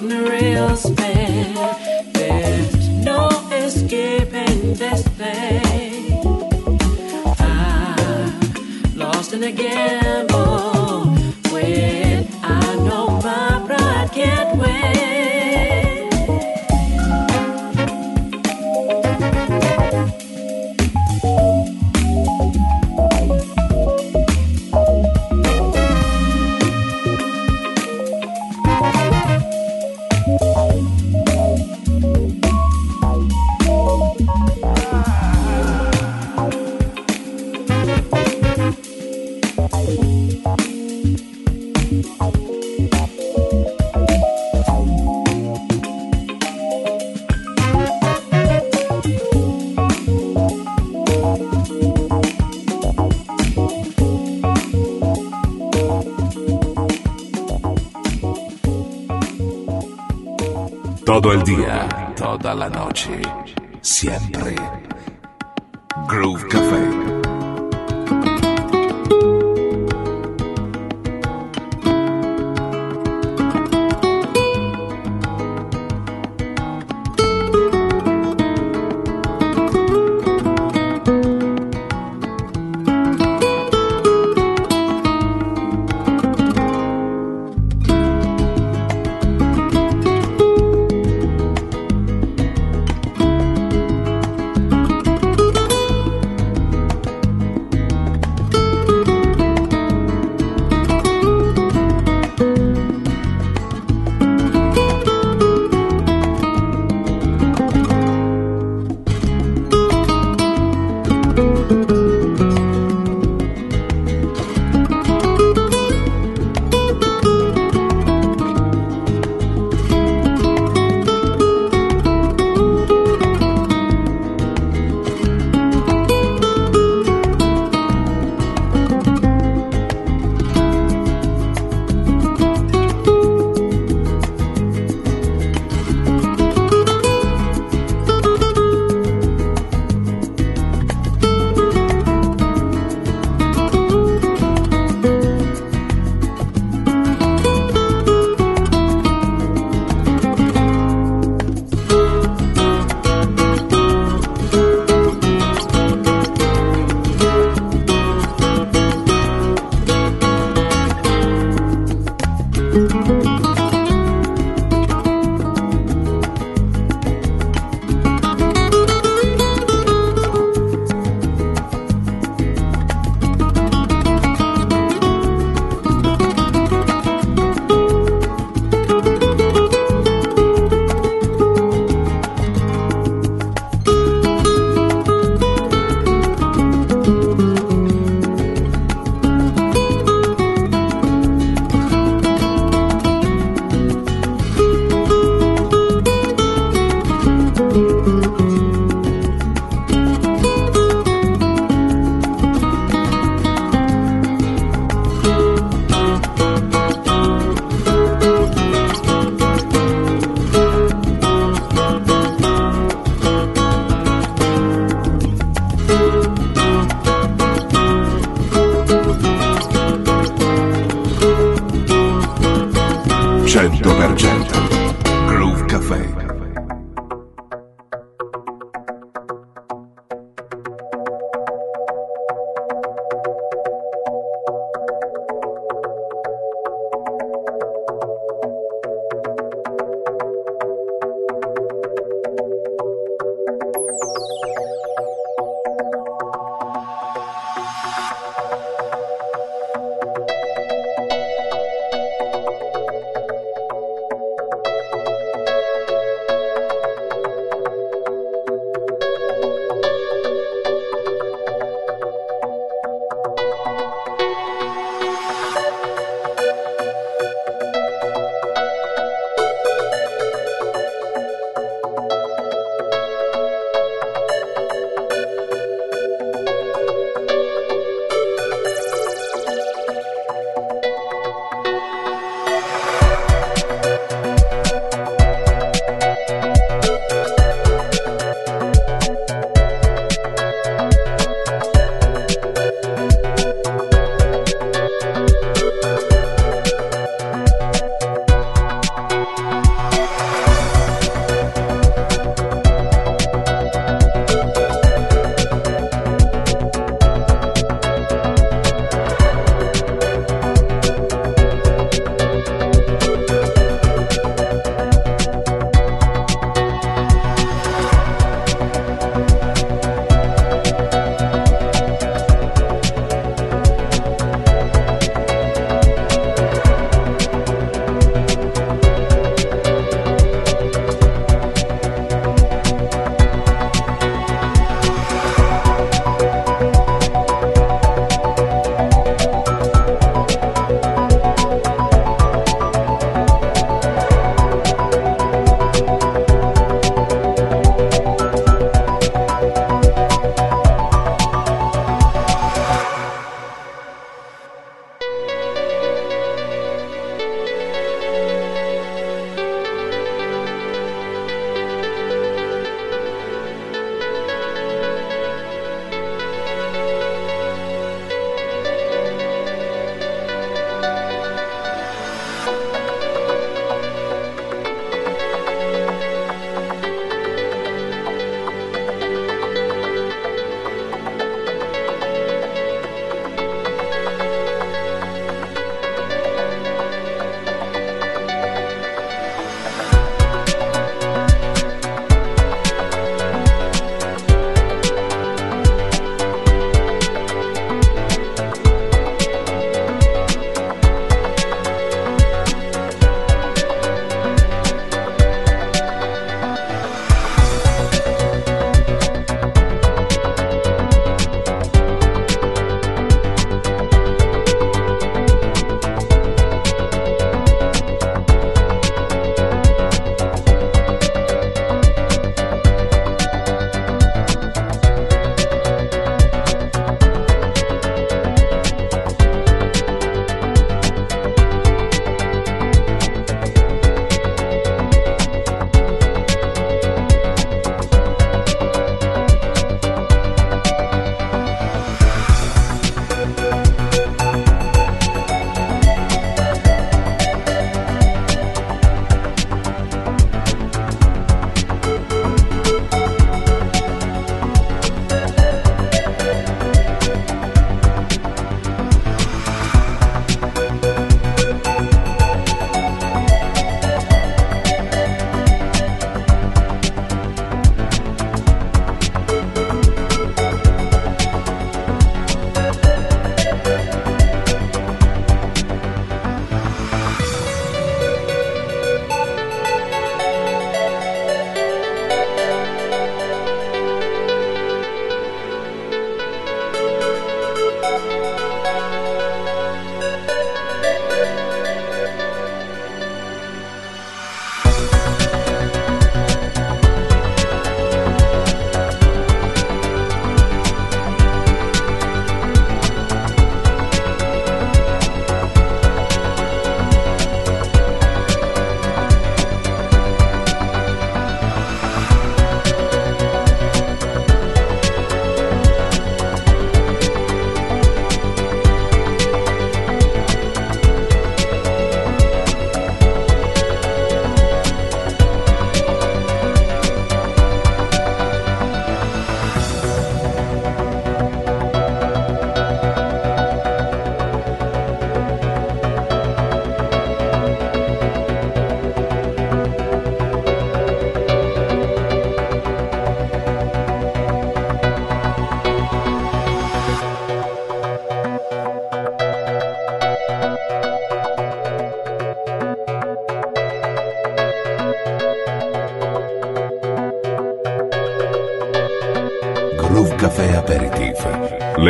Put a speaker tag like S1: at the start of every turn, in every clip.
S1: gotten real spin. There's no escaping this thing. I'm lost in a gamble when I know my pride can't win.
S2: Todo el día, toda la noche, siempre.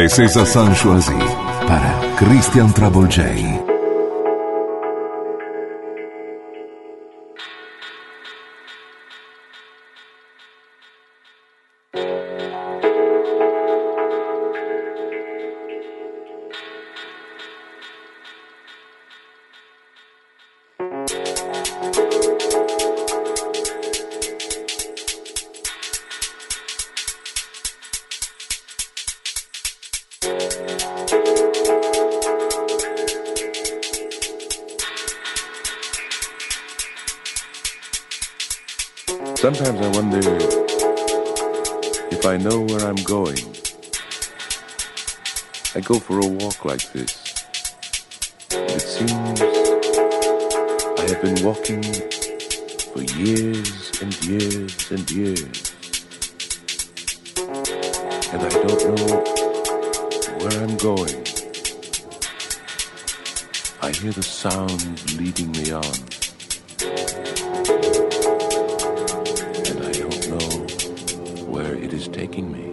S1: 96 a para Christian Travolgei.
S3: And I don't know where I'm going. I hear the sound leading me on. And I don't know where it is taking me.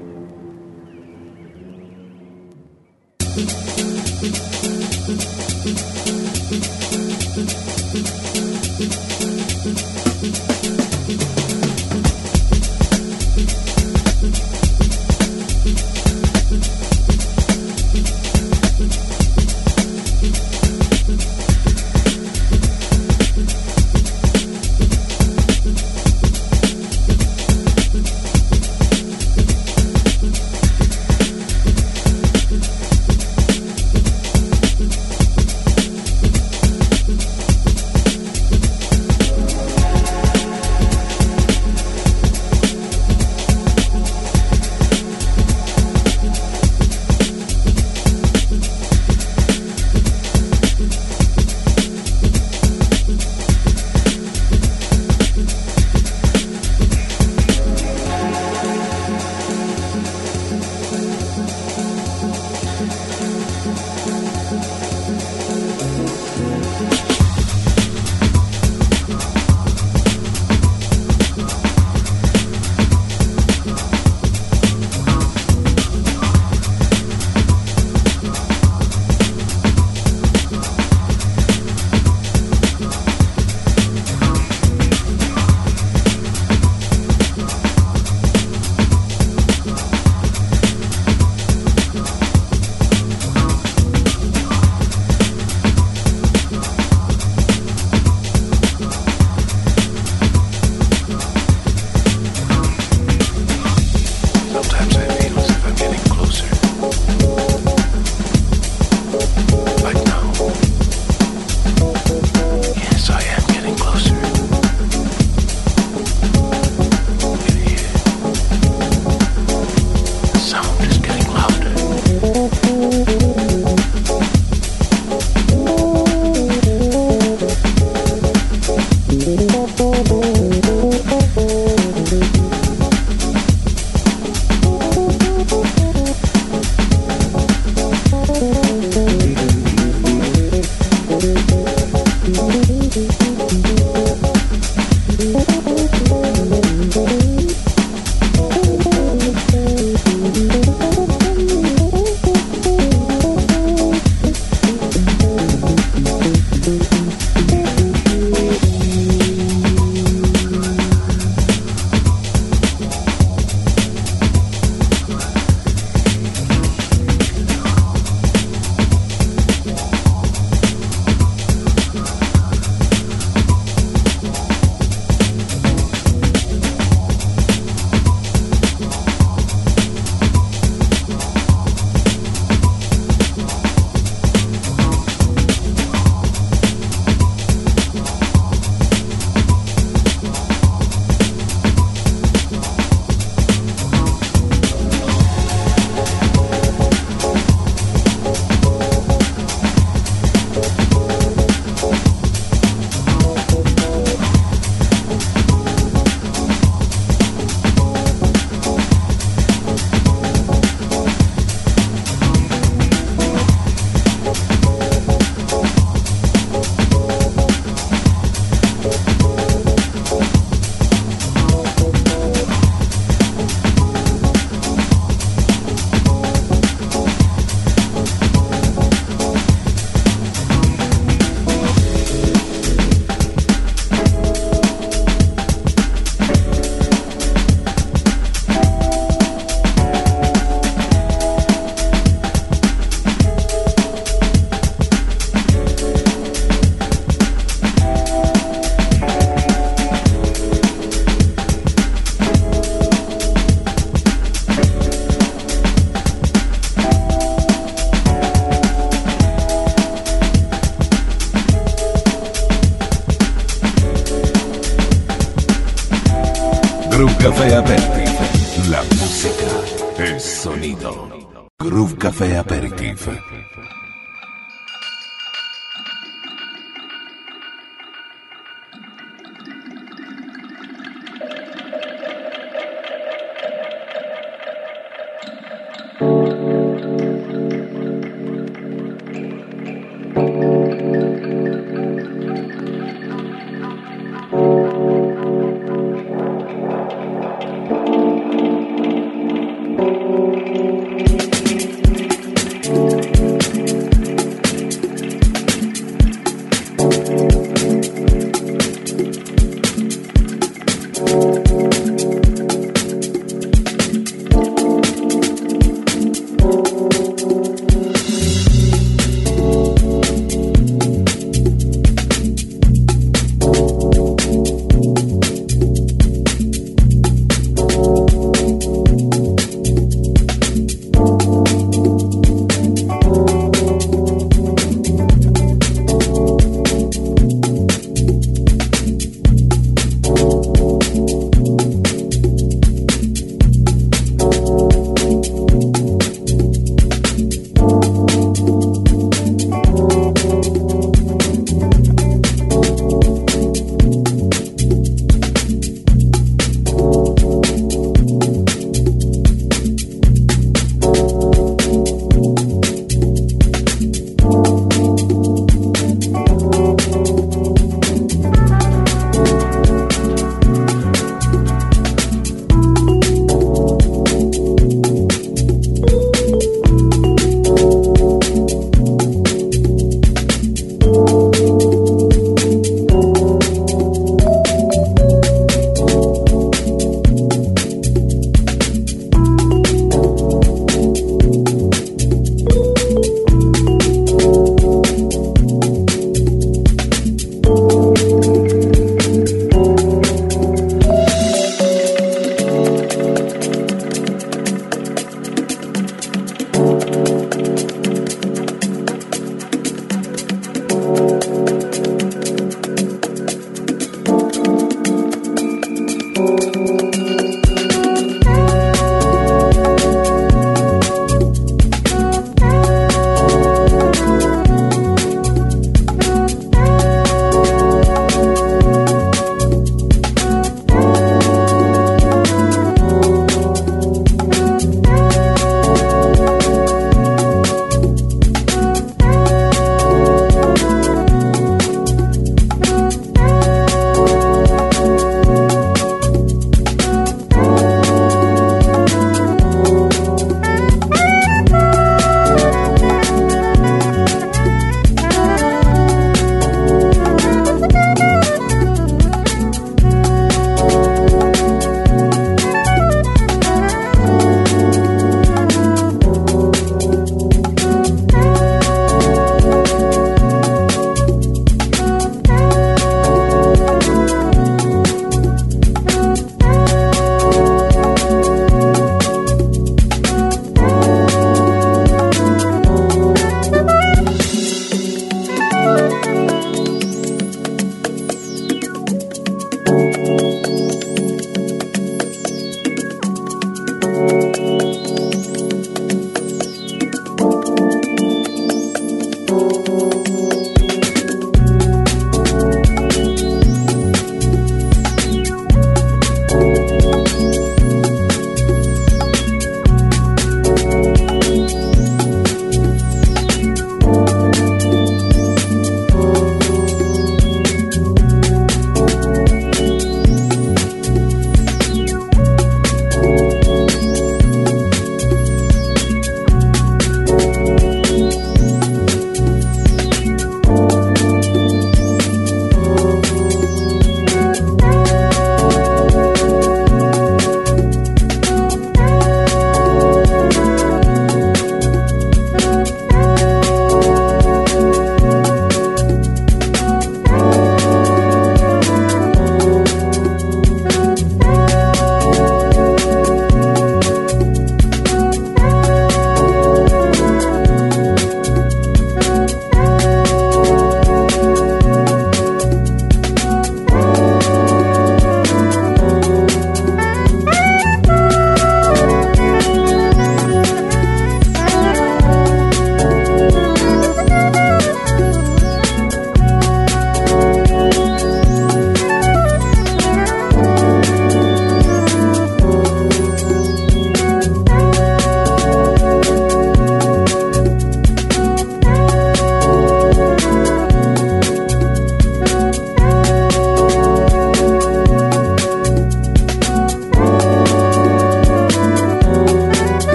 S2: Música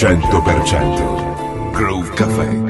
S2: 100% Groove Café.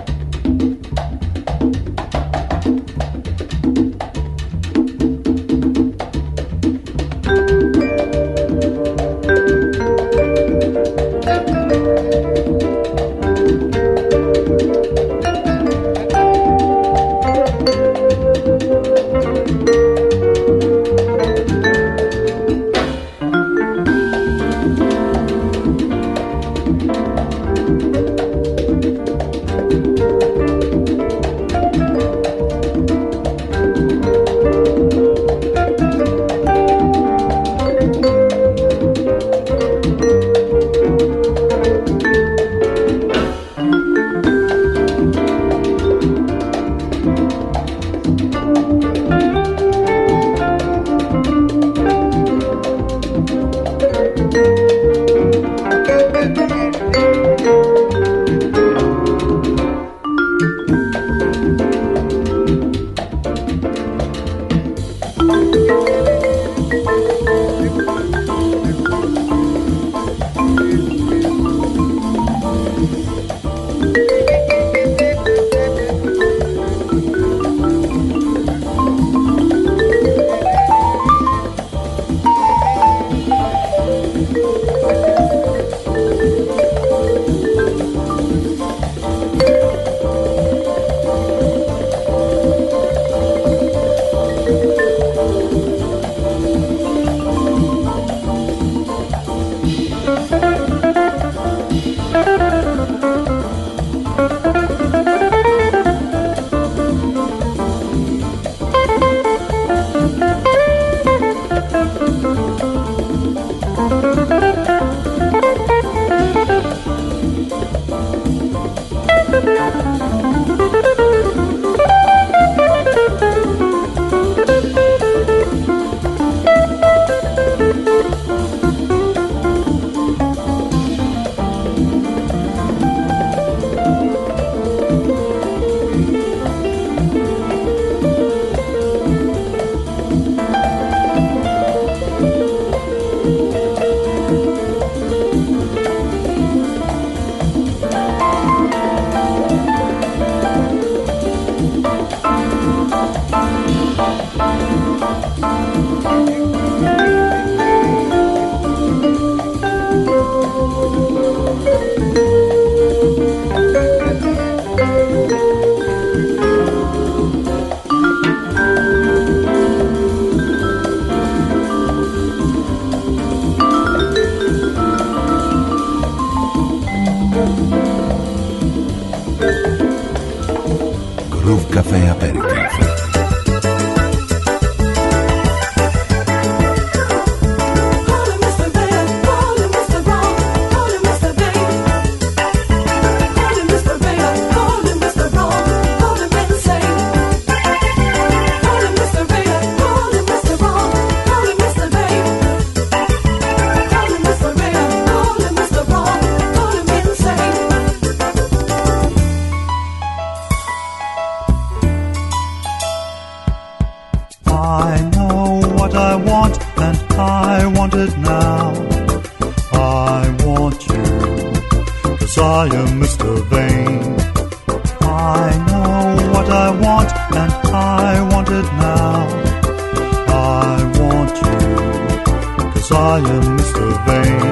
S4: I am Mr. Vane.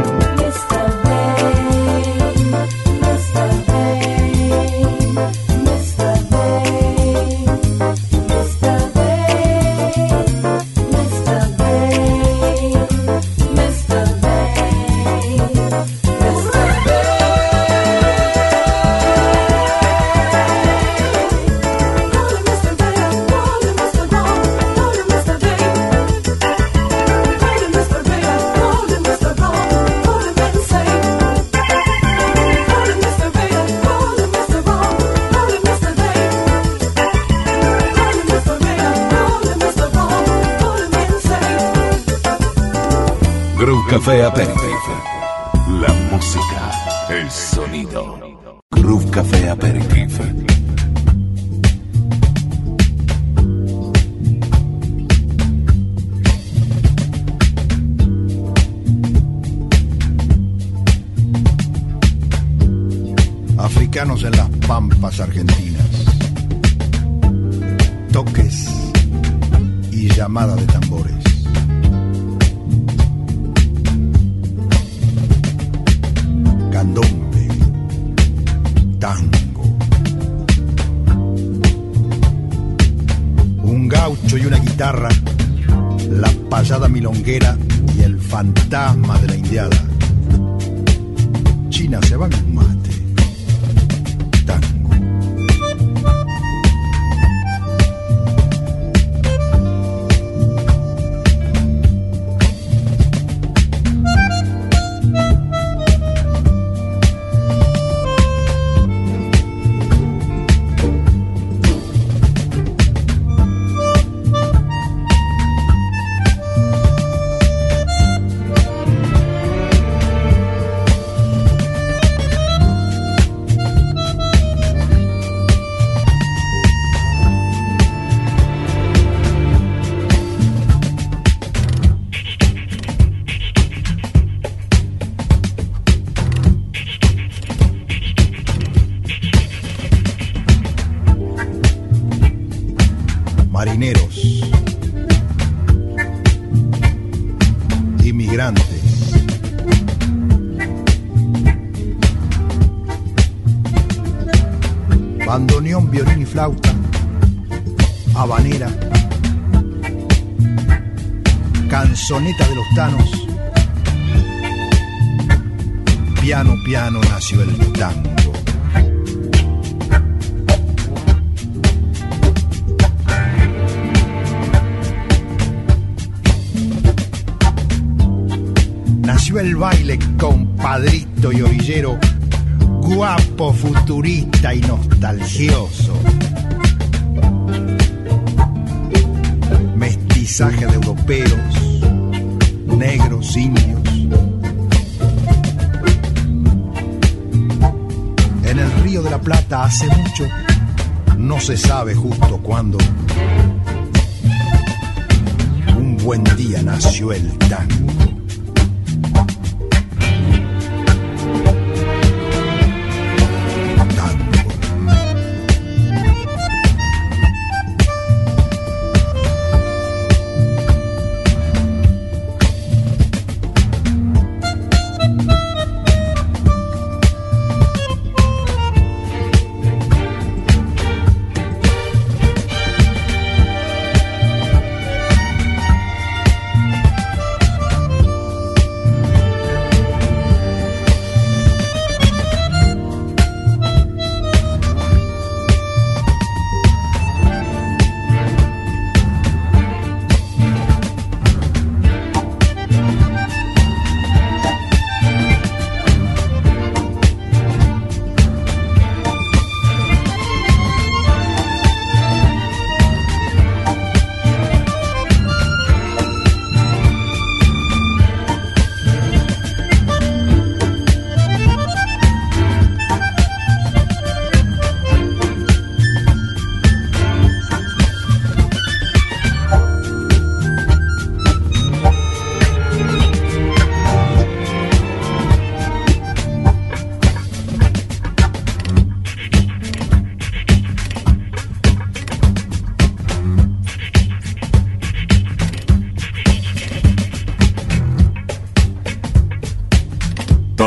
S4: Flauta, habanera, canzoneta de los tanos, piano, piano nació el tango. Nació el baile compadrito y orillero, guapo, futurista y nostalgioso. Indios. En el río de la Plata hace mucho, no se sabe justo cuándo, un buen día nació el. Tango.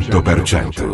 S5: 100%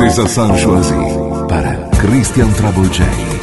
S5: Princesa San Juanzi para Christian Travolgei.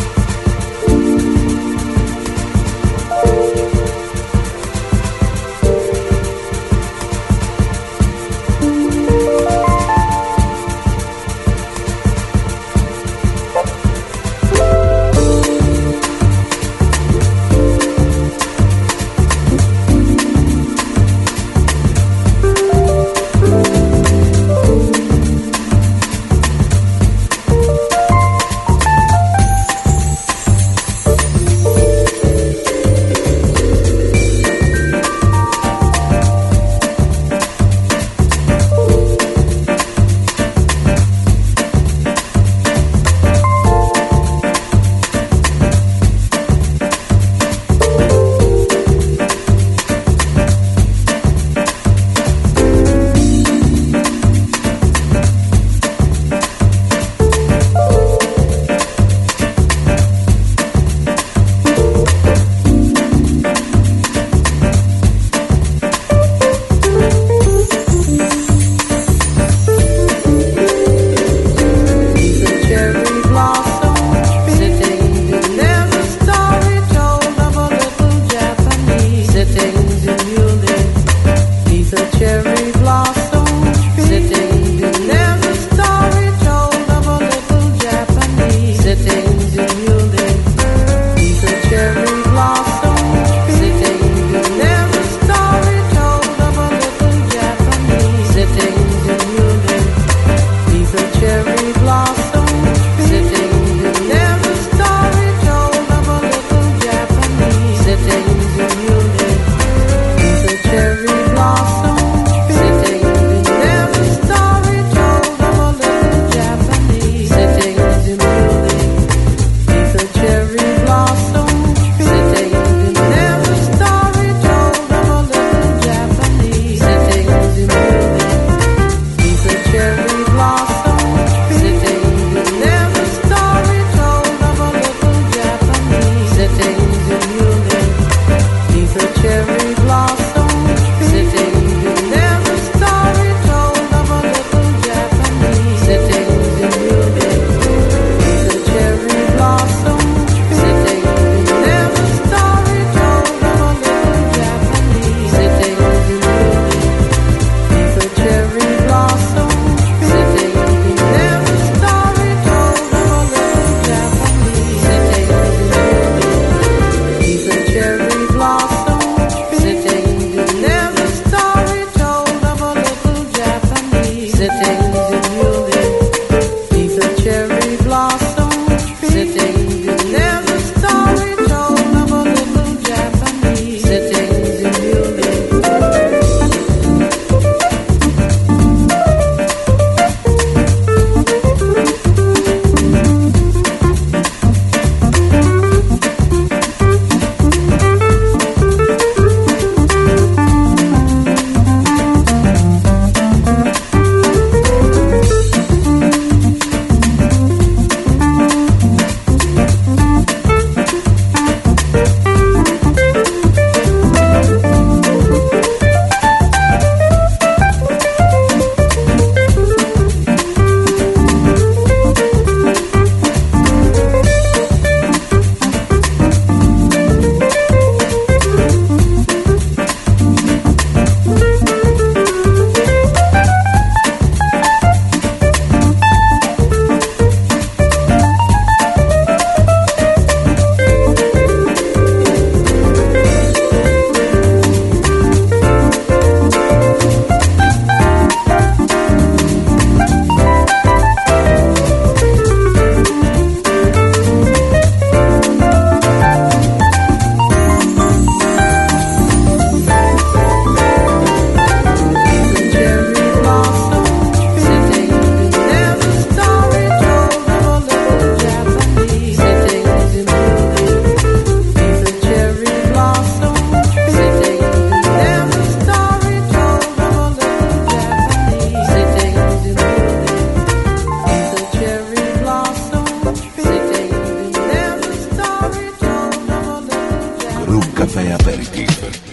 S5: Café Aperitif.